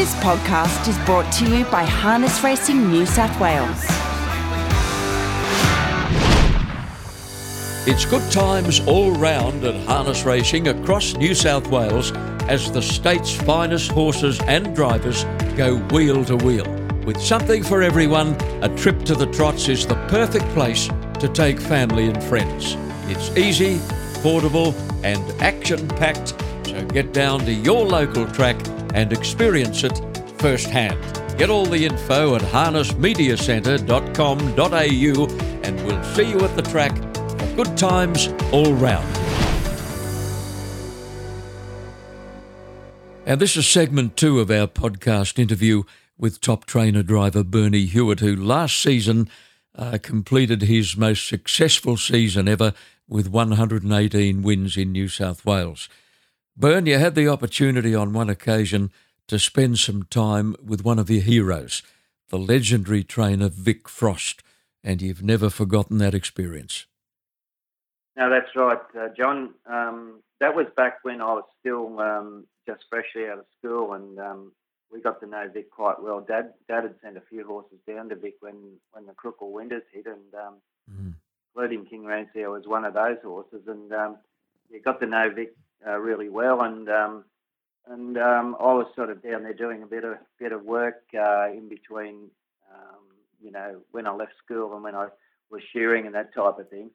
This podcast is brought to you by Harness Racing New South Wales. It's good times all round at harness racing across New South Wales as the state's finest horses and drivers go wheel to wheel. With something for everyone, a trip to the trots is the perfect place to take family and friends. It's easy, affordable, and action packed, so get down to your local track and experience it firsthand. Get all the info at harnessmediacentre.com.au and we'll see you at the track for good times all round. And this is segment two of our podcast interview with top trainer driver Bernie Hewitt, who last season uh, completed his most successful season ever with 118 wins in New South Wales. Bern, you had the opportunity on one occasion to spend some time with one of your heroes, the legendary trainer Vic Frost, and you've never forgotten that experience. No, that's right, uh, John. Um, that was back when I was still um, just freshly out of school, and um, we got to know Vic quite well. Dad, Dad had sent a few horses down to Vic when when the Crookle Winters hit, and um, mm. including King Rancio was one of those horses, and um, you got to know Vic uh, really well, and um, and um, I was sort of down there doing a bit of bit of work uh, in between, um, you know, when I left school and when I was shearing and that type of thing,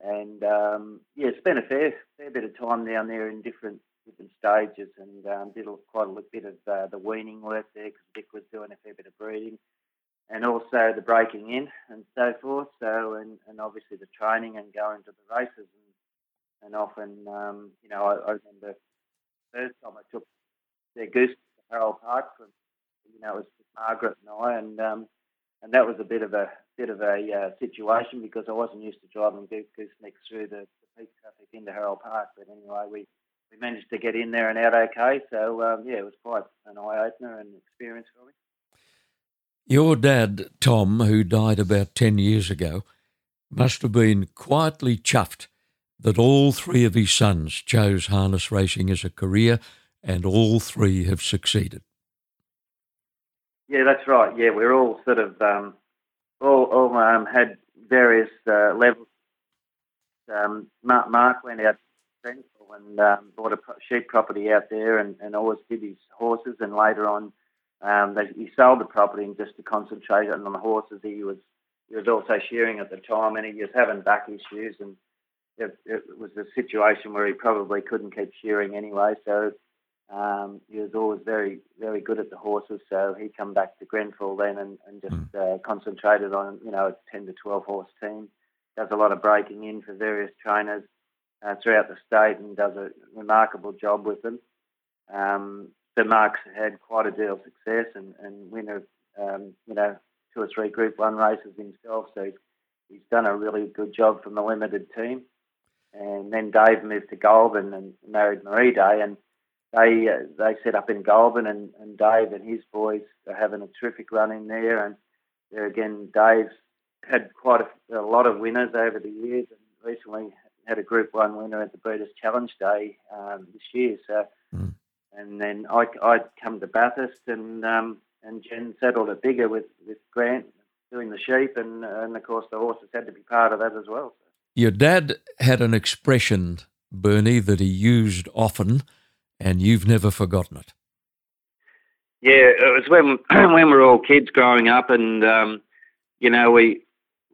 and um, yeah, spent a fair fair bit of time down there in different different stages, and um, did quite a bit of uh, the weaning work there because Dick was doing a fair bit of breeding. And also the breaking in and so forth. So and, and obviously the training and going to the races and and often, um, you know, I, I remember the first time I took their goose to Harold Park from, you know, it was Margaret and I, and um, and that was a bit of a bit of a uh, situation because I wasn't used to driving goose goosenecks through the, the peak traffic into Harold Park. But anyway, we we managed to get in there and out okay. So um, yeah, it was quite an eye opener and experience for me. Your dad, Tom, who died about ten years ago, must have been quietly chuffed that all three of his sons chose harness racing as a career and all three have succeeded. Yeah, that's right. Yeah, we're all sort of um, all, all um, had various uh, levels. Um, Mark, went out and um, bought a sheep property out there and, and always did his horses. And later on, um, they, he sold the property and just to concentrate on the horses. He was he was also shearing at the time, and he was having back issues and it, it, was a situation where he probably couldn't keep shearing anyway. So um, he was always very, very good at the horses. So he come back to Grenfell then and, and just mm. uh, concentrated on, you know, a 10 to 12 horse team. Does a lot of breaking in for various trainers uh, throughout the state and does a remarkable job with them. Um, so Mark's had quite a deal of success and, and winner, um, you know, two or three Group One races himself. So he's, he's done a really good job from the limited team and then Dave moved to Goulburn and married Marie Day, and they uh, they set up in Goulburn, and, and Dave and his boys are having a terrific run in there, and there again, Dave's had quite a, a lot of winners over the years, and recently had a Group One winner at the Breeders' Challenge Day um, this year. So, mm. and then I I come to Bathurst, and um, and Jen settled it bigger with with Grant doing the sheep, and and of course the horses had to be part of that as well. So. Your dad had an expression, Bernie, that he used often, and you've never forgotten it. Yeah, it was when when we were all kids growing up, and um, you know we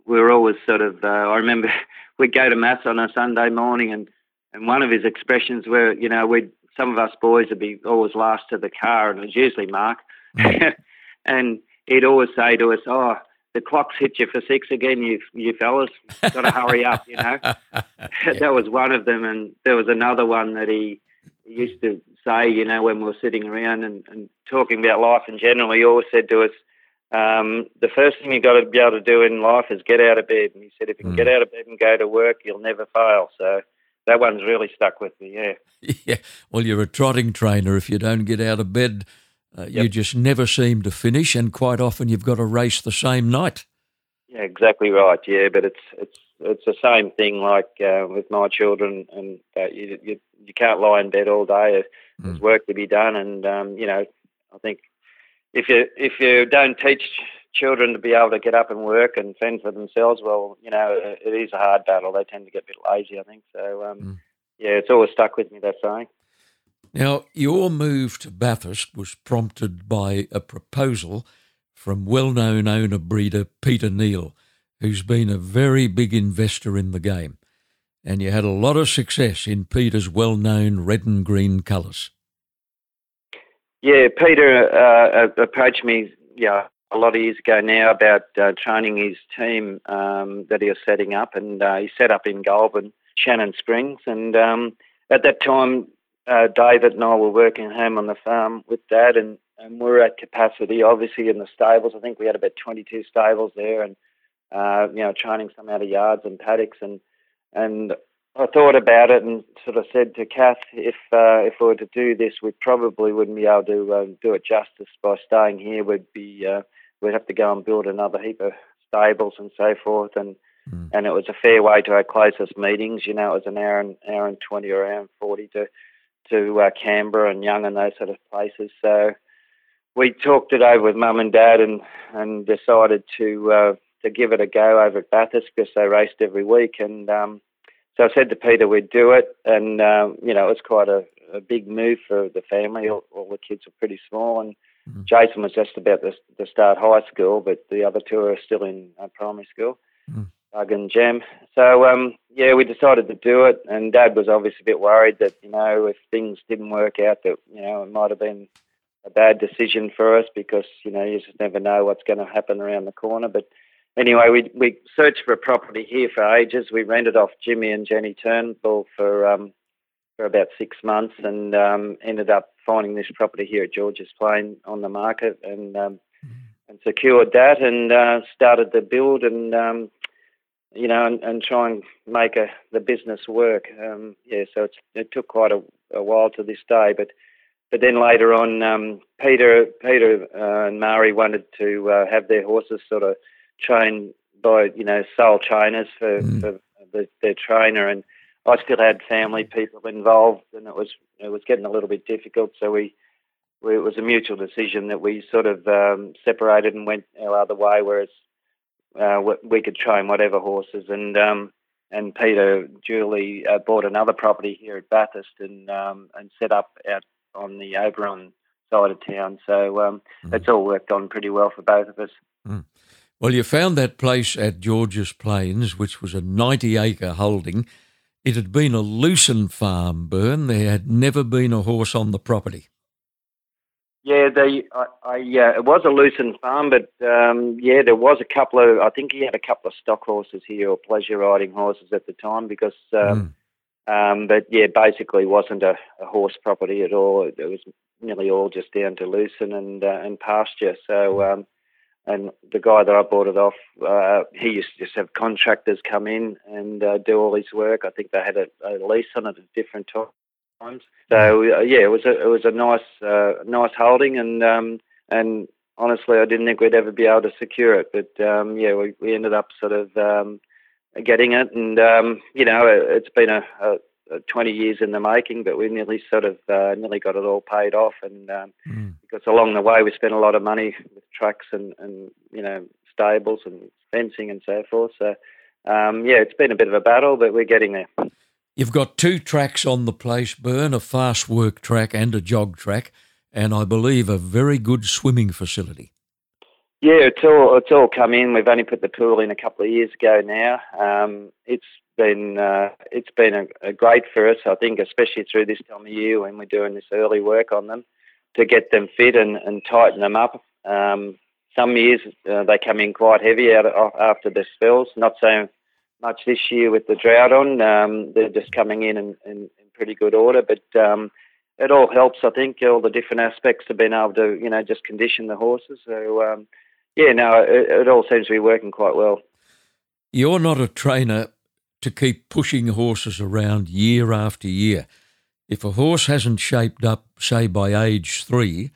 we were always sort of. Uh, I remember we'd go to mass on a Sunday morning, and and one of his expressions were, you know, we'd some of us boys would be always last to the car, and it was usually Mark, mm. and he'd always say to us, "Oh, the clock's hit you for six again, you you fellas. Got to hurry up, you know. that was one of them, and there was another one that he, he used to say, you know, when we were sitting around and, and talking about life in general. He always said to us, um, "The first thing you got to be able to do in life is get out of bed." And he said, "If you can mm. get out of bed and go to work, you'll never fail." So that one's really stuck with me. Yeah. Yeah. Well, you're a trotting trainer. If you don't get out of bed uh, yep. You just never seem to finish, and quite often you've got to race the same night. Yeah, exactly right. Yeah, but it's it's it's the same thing like uh, with my children, and uh, you, you you can't lie in bed all day. There's mm. work to be done, and um, you know, I think if you if you don't teach children to be able to get up and work and fend for themselves, well, you know, it, it is a hard battle. They tend to get a bit lazy, I think. So, um, mm. yeah, it's always stuck with me that saying. Now, your move to Bathurst was prompted by a proposal from well-known owner breeder Peter Neal, who's been a very big investor in the game, and you had a lot of success in Peter's well-known red and green colours. Yeah, Peter uh, approached me, yeah, a lot of years ago now about uh, training his team um, that he was setting up, and uh, he set up in Goulburn, Shannon Springs, and um, at that time, uh, David and I were working home on the farm with Dad, and, and we are at capacity, obviously in the stables. I think we had about 22 stables there, and uh, you know, training some out of yards and paddocks, and and I thought about it and sort of said to Kath, if uh, if we were to do this, we probably wouldn't be able to uh, do it justice by staying here. We'd be uh, we'd have to go and build another heap of stables and so forth, and mm. and it was a fair way to our closest meetings. You know, it was an hour and hour and twenty or hour and forty to to uh, Canberra and Young and those sort of places. So we talked it over with Mum and Dad and and decided to uh, to give it a go over at Bathurst because they raced every week and. Um, so I said to Peter we'd do it, and um, you know it was quite a, a big move for the family. All, all the kids were pretty small, and mm-hmm. Jason was just about to, to, start high school, but the other two are still in uh, primary school. Mm-hmm. Doug and Jem. So um, yeah, we decided to do it, and Dad was obviously a bit worried that you know if things didn't work out, that you know it might have been a bad decision for us because you know you just never know what's going to happen around the corner. But anyway, we we searched for a property here for ages. We rented off Jimmy and Jenny Turnbull for um, for about six months, and um, ended up finding this property here at Georges Plain on the market, and um, mm-hmm. and secured that, and uh, started the build, and um, you know, and, and try and make a, the business work. Um, yeah, so it took quite a, a while to this day, but but then later on, um, Peter, Peter uh, and Mari wanted to uh, have their horses sort of trained by you know sole trainers for, mm. for the, their trainer, and I still had family people involved, and it was it was getting a little bit difficult. So we, we it was a mutual decision that we sort of um, separated and went our other way, whereas uh, we could train whatever horses, and um, and Peter Julie uh, bought another property here at Bathurst and um, and set up out on the Oberon side of town. So um, mm. it's all worked on pretty well for both of us. Mm. Well, you found that place at Georges Plains, which was a 90 acre holding. It had been a lucerne farm, Bern. There had never been a horse on the property. Yeah, they, I, I uh, it was a lucerne farm, but um, yeah, there was a couple of. I think he had a couple of stock horses here or pleasure riding horses at the time because. Um, mm. um, but yeah, basically wasn't a, a, horse property at all. It was nearly all just down to lucerne and uh, and pasture. So hmm. um, and the guy that I bought it off, uh, he used to just have contractors come in and uh, do all his work. I think they had a, a lease on it at a different times. So uh, yeah, it was a it was a nice uh, nice holding, and um, and honestly, I didn't think we'd ever be able to secure it, but um, yeah, we, we ended up sort of um, getting it, and um, you know, it, it's been a, a uh, 20 years in the making, but we nearly sort of uh, nearly got it all paid off. And um, mm. because along the way we spent a lot of money with trucks and, and you know stables and fencing and so forth. So um, yeah, it's been a bit of a battle, but we're getting there. You've got two tracks on the place, Bern, a fast work track and a jog track, and I believe a very good swimming facility. Yeah, it's all it's all come in. We've only put the pool in a couple of years ago now. Um, it's been uh, it's been a, a, great for us, I think, especially through this time of year when we're doing this early work on them to get them fit and, and tighten them up. Um, some years uh, they come in quite heavy out after the spells. Not so much this year with the drought on. Um, they're just coming in in, in, in pretty good order, but um, it all helps. I think all the different aspects of being able to you know just condition the horses. So um, yeah, no, it, it all seems to be working quite well. You're not a trainer to keep pushing horses around year after year. If a horse hasn't shaped up, say by age three,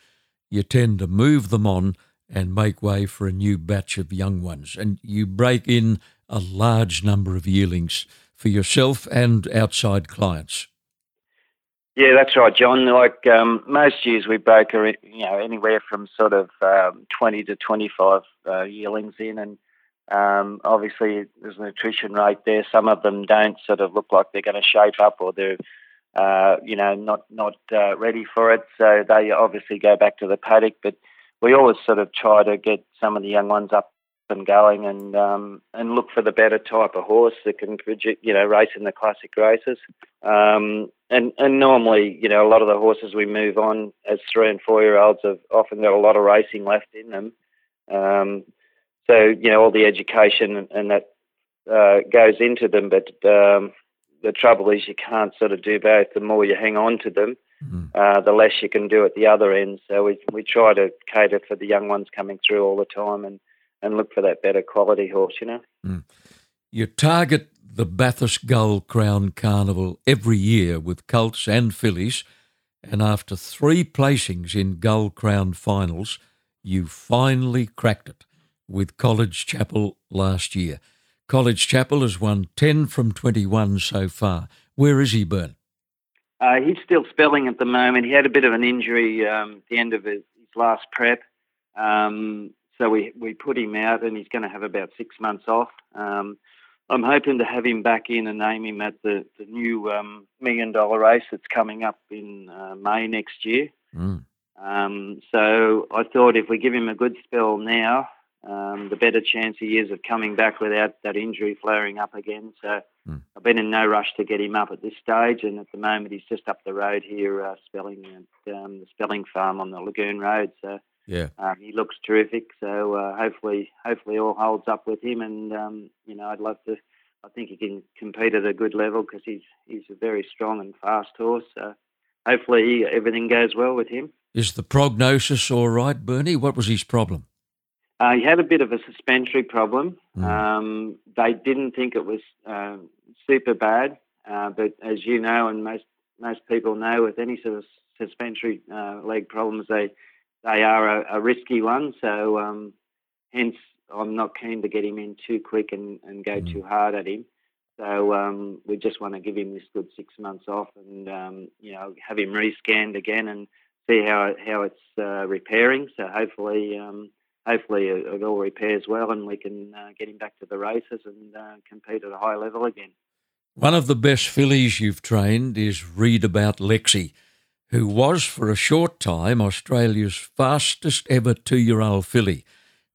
you tend to move them on and make way for a new batch of young ones. And you break in a large number of yearlings for yourself and outside clients. Yeah, that's right, John. Like um, most years, we break you know, anywhere from sort of um, 20 to 25 uh, yearlings in, and um, obviously there's a nutrition rate there. Some of them don't sort of look like they're going to shape up, or they're, uh, you know, not not uh, ready for it. So they obviously go back to the paddock. But we always sort of try to get some of the young ones up and going and um, and look for the better type of horse that can you know race in the classic races. Um, and and normally you know a lot of the horses we move on as three and four year olds have often got a lot of racing left in them. Um, so you know all the education and, and that uh, goes into them, but um, the trouble is you can't sort of do both. The more you hang on to them, mm-hmm. uh, the less you can do at the other end. So we we try to cater for the young ones coming through all the time and and look for that better quality horse, you know. Mm. You target the Bathurst Gold Crown Carnival every year with colts and fillies, and after three placings in Gold Crown finals, you finally cracked it with College Chapel last year. College Chapel has won 10 from 21 so far. Where is he, Bern? Uh, he's still spelling at the moment. He had a bit of an injury um, at the end of his, his last prep. Um, so we, we put him out, and he's going to have about six months off. Um, I'm hoping to have him back in and name him at the, the new um, million dollar race that's coming up in uh, May next year. Mm. Um, so I thought if we give him a good spell now, um, the better chance he is of coming back without that injury flaring up again. So mm. I've been in no rush to get him up at this stage, and at the moment he's just up the road here, uh, spelling at um, the spelling farm on the Lagoon Road. So yeah, um, he looks terrific. So uh, hopefully, hopefully all holds up with him. And um, you know, I'd love to. I think he can compete at a good level because he's he's a very strong and fast horse. So hopefully everything goes well with him. Is the prognosis all right, Bernie? What was his problem? Uh, he had a bit of a suspensory problem. Mm. Um, they didn't think it was uh, super bad, uh, but as you know, and most most people know, with any sort of suspensory uh, leg problems, they they are a, a risky one. So um, hence, I'm not keen to get him in too quick and, and go mm. too hard at him. So um, we just want to give him this good six months off, and um, you know have him rescanned again and see how how it's uh, repairing. So hopefully, um, hopefully it, it, all repairs well, and we can uh, get him back to the races and uh, compete at a high level again. One of the best fillies you've trained is Read About Lexi who was for a short time Australia's fastest ever two year old filly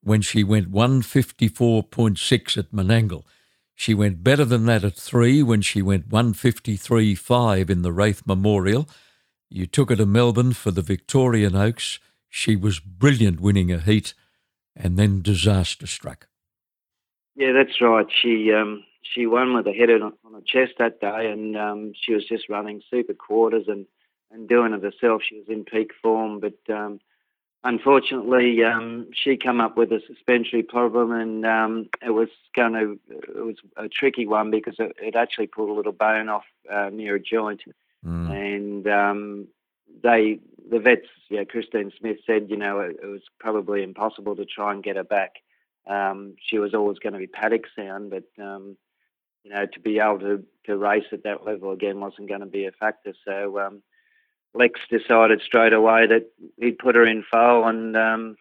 when she went 154.6 at Menangle. She went better than that at three when she went 153.5 in the Raith Memorial. You took her to Melbourne for the Victorian Oaks. She was brilliant winning a heat, and then disaster struck. Yeah, that's right. She um, she won with a head on, on her chest that day, and um, she was just running super quarters and and doing it herself. She was in peak form, but um, unfortunately, um, she came up with a suspensory problem, and um, it was going to it was a tricky one because it, it actually pulled a little bone off uh, near a joint, mm. and um, they the vets, yeah, Christine Smith said, you know, it, it, was probably impossible to try and get her back. Um, she was always going to be paddock sound, but um, you know, to be able to, to race at that level again wasn't going to be a factor. So um, Lex decided straight away that he'd put her in foal, and um,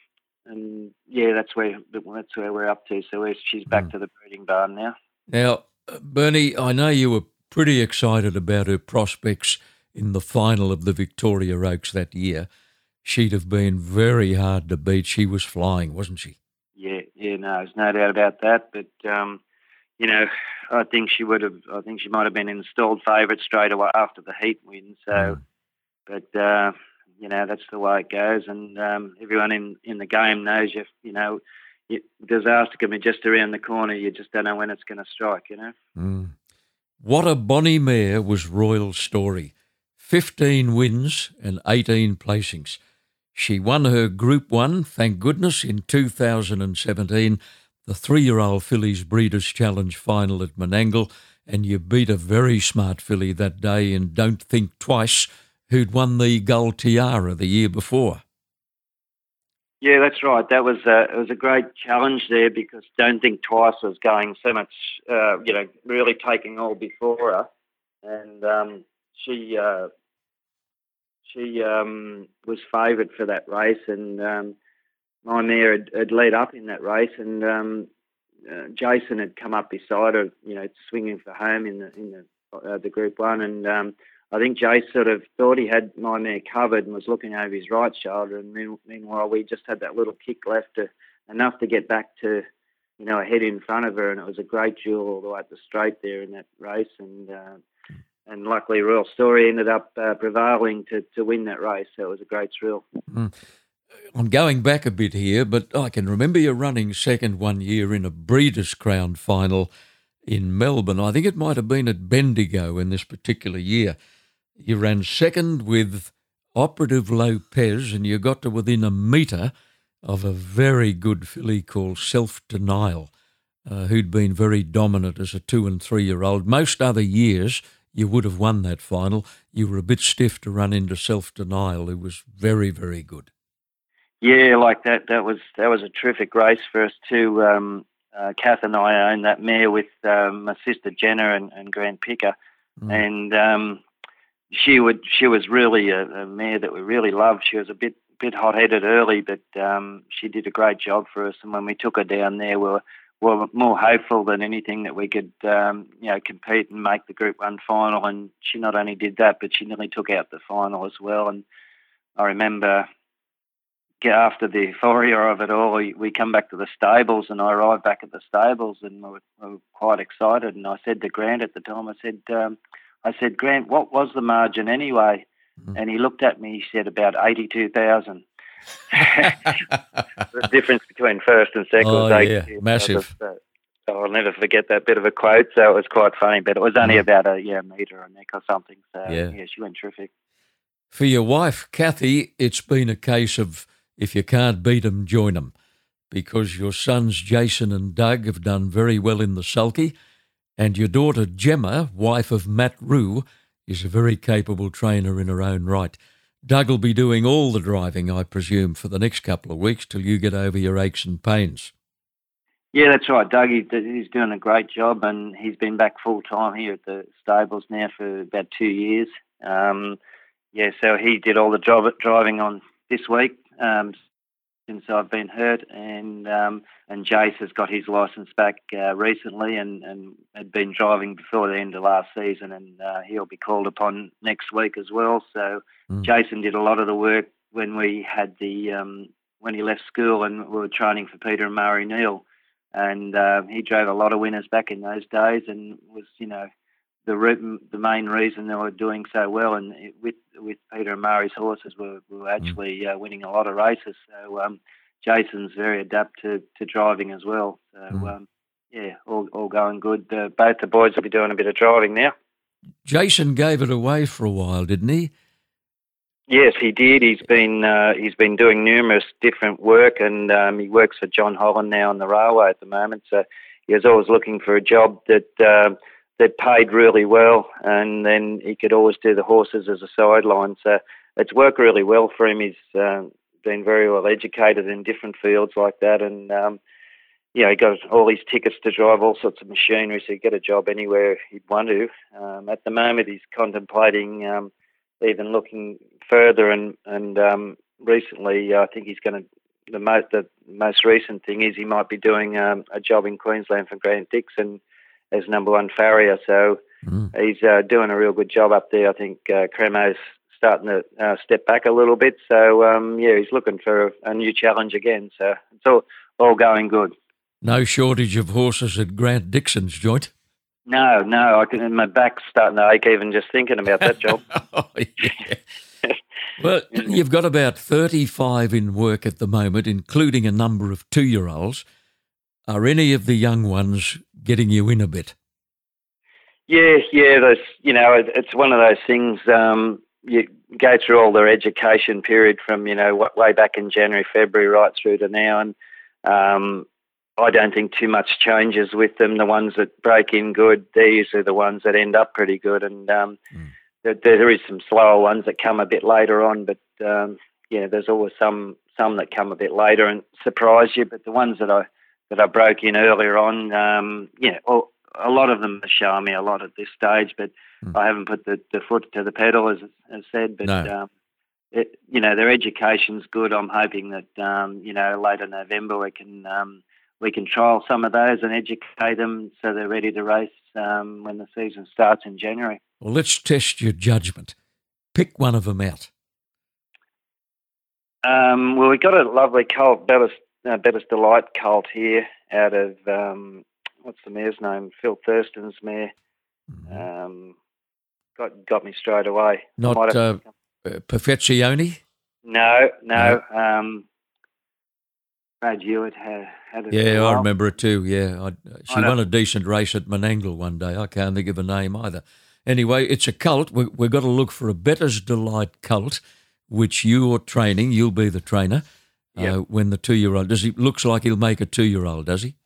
and yeah, that's where that's where we're up to. So she's back mm. to the breeding barn now. Now, Bernie, I know you were pretty excited about her prospects in the final of the Victoria Oaks that year. She'd have been very hard to beat. She was flying, wasn't she? Yeah, yeah, no, there's no doubt about that. But um, you know, I think she would have. I think she might have been installed favourite straight away after the heat win. So. Mm but uh, you know that's the way it goes, and um, everyone in, in the game knows you. You know, you, disaster can be just around the corner. You just don't know when it's going to strike. You know. Mm. What a bonny mare was Royal Story. 15 wins and 18 placings. She won her Group 1, thank goodness, in 2017, the three year old fillies Breeders' Challenge final at Menangle, and you beat a very smart filly that day in Don't Think Twice who'd won the Gold Tiara the year before. Yeah, that's right. That was a, it was a great challenge there because Don't Think Twice was going so much, uh, you know, really taking all before her, and um, she uh, she um, was favoured for that race, and um, my mare had, had, led up in that race, and um, uh, Jason had come up beside her, you know, swinging for home in the in the uh, the Group One, and um, I think Jay sort of thought he had my mare covered and was looking over his right shoulder, and meanwhile we just had that little kick left to, enough to get back to, you know, ahead in front of her, and it was a great duel all the way up the straight there in that race, and uh, and luckily Royal Story ended up uh, prevailing to, to win that race, so it was a great thrill. Mm. I'm going back a bit here, but I can remember you running second one year in a Breeders' Crown final in Melbourne. I think it might have been at Bendigo in this particular year. You ran second with Operative Lopez, and you got to within a metre of a very good filly called Self Denial, uh, who'd been very dominant as a two and three year old. Most other years, you would have won that final. You were a bit stiff to run into Self Denial, It was very, very good. Yeah, like that. That was that was a terrific race for us too. Um, uh, Kath and I owned that mare with um, my sister Jenna and, and Grant Picker, mm. and um, she would she was really a, a, mare that we really loved. She was a bit bit hot headed early, but um, she did a great job for us. And when we took her down there, we were, we were more hopeful than anything that we could um, you know compete and make the Group One final. And she not only did that, but she nearly took out the final as well. And I remember get after the euphoria of it all, we, we come back to the stables, and I arrived back at the stables, and we were, we were quite excited. And I said to Grant at the time, I said, um, I said, Grant, what was the margin anyway? Mm-hmm. And he looked at me. He said about eighty-two thousand. the difference between first and second oh, was yeah, massive. So I'll never forget that bit of a quote. So it was quite funny, but it was only mm. about a yeah meter or neck or something. So yeah. yeah, she went terrific. For your wife, Kathy, it's been a case of if you can't beat them, join them, because your sons Jason and Doug have done very well in the sulky, and your daughter Gemma, wife of Matt Rue, is a very capable trainer in her own right. Doug will be doing all the driving, I presume, for the next couple of weeks till you get over your aches and pains. Yeah, that's right. Doug, he's doing a great job, and he's been back full time here at the stables now for about two years. Um, yeah, so he did all the job driving on this week um, since I've been hurt, and um, and Jace has got his license back uh, recently, and, and had been driving before the end of last season, and uh, he'll be called upon next week as well. So mm. Jason did a lot of the work when we had the um, when he left school, and we were training for Peter and Murray Neal, and uh, he drove a lot of winners back in those days, and was you know the re- the main reason they were doing so well, and it, with with Peter and Murray's horses, were, were mm. actually uh, winning a lot of races. So um, Jason's very adept to, to driving as well. So mm. um, yeah, all all going good. Uh, both the boys will be doing a bit of driving now. Jason gave it away for a while, didn't he? Yes, he did. He's been uh, he's been doing numerous different work, and um, he works for John Holland now on the railway at the moment. So he was always looking for a job that uh, that paid really well, and then he could always do the horses as a sideline. So it's worked really well for him. He's uh, been very well educated in different fields like that, and um, yeah, he got all his tickets to drive all sorts of machinery, so he'd get a job anywhere he'd want to. Um, at the moment, he's contemplating um, even looking further, and and um, recently, I think he's going to. The most the most recent thing is he might be doing um, a job in Queensland for Grant Dixon as number one farrier. So mm. he's uh, doing a real good job up there. I think uh, Cremo's starting to uh, step back a little bit. So um, yeah, he's looking for a, a, new challenge again. So it's all all going good. No shortage of horses at Grant Dixon's joint. No, no, I can. My back's starting to ache even just thinking about that job. oh, well, you've got about thirty-five in work at the moment, including a number of two-year-olds. Are any of the young ones getting you in a bit? Yeah, yeah. Those, you know, it, it's one of those things. Um, you go through all their education period from you know way back in January, February, right through to now, and um, I don't think too much changes with them. The ones that break in good, these are the ones that end up pretty good, and um, mm. there, there is some slower ones that come a bit later on, but um, yeah, there's always some some that come a bit later and surprise you. But the ones that I that I broke in earlier on. Um, yeah, well, a lot of them are showing me a lot at this stage, but mm. I haven't put the, the foot to the pedal, as, as said. But no. um, it, you know, their education's good. I'm hoping that um, you know later November we can um, we can trial some of those and educate them so they're ready to race um, when the season starts in January. Well, let's test your judgment. Pick one of them out. Um, well, we've got a lovely colt, Bettor's, uh, Bettor's Delight cult here out of um, what's the mare's name? Phil Thurston's mare. Mm-hmm. Um, got got me straight away. Not uh, uh? No, no. no. Um, Brad Hewitt had, had it. Yeah, I remember it too. Yeah, I, she I won a decent race at Menangle one day. I can't think of a name either. Anyway, it's a cult. We, we've got to look for a Bettor's Delight cult, which you're training. You'll be the trainer. Yep. Uh, when the two-year-old does he looks like he'll make a two-year-old, does he?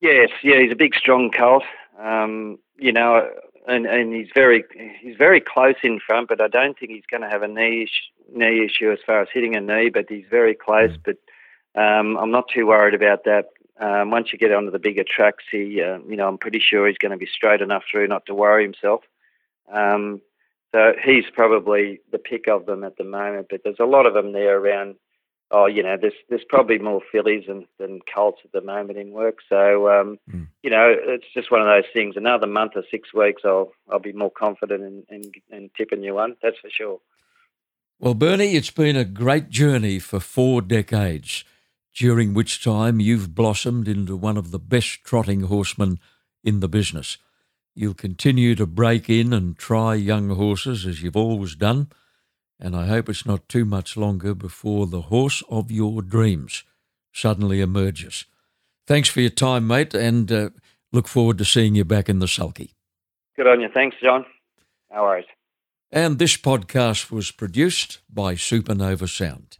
Yes, yeah, he's a big, strong colt. Um, you know, and, and he's very he's very close in front, but I don't think he's going to have a knee knee issue as far as hitting a knee. But he's very close. Mm. But um, I'm not too worried about that. Um, once you get onto the bigger tracks, he uh, you know I'm pretty sure he's going to be straight enough through not to worry himself. Um, so he's probably the pick of them at the moment. But there's a lot of them there around oh, you know, there's there's probably more fillies than, than colts at the moment in work. So, um, mm. you know, it's just one of those things. Another month or six weeks, I'll I'll be more confident in, in, in tipping you one. That's for sure. Well, Bernie, it's been a great journey for four decades, during which time you've blossomed into one of the best trotting horsemen in the business. You'll continue to break in and try young horses as you've always done and I hope it's not too much longer before the horse of your dreams suddenly emerges. Thanks for your time, mate, and uh, look forward to seeing you back in the sulky. Good on you. Thanks, John. No worries. And this podcast was produced by Supernova Sound.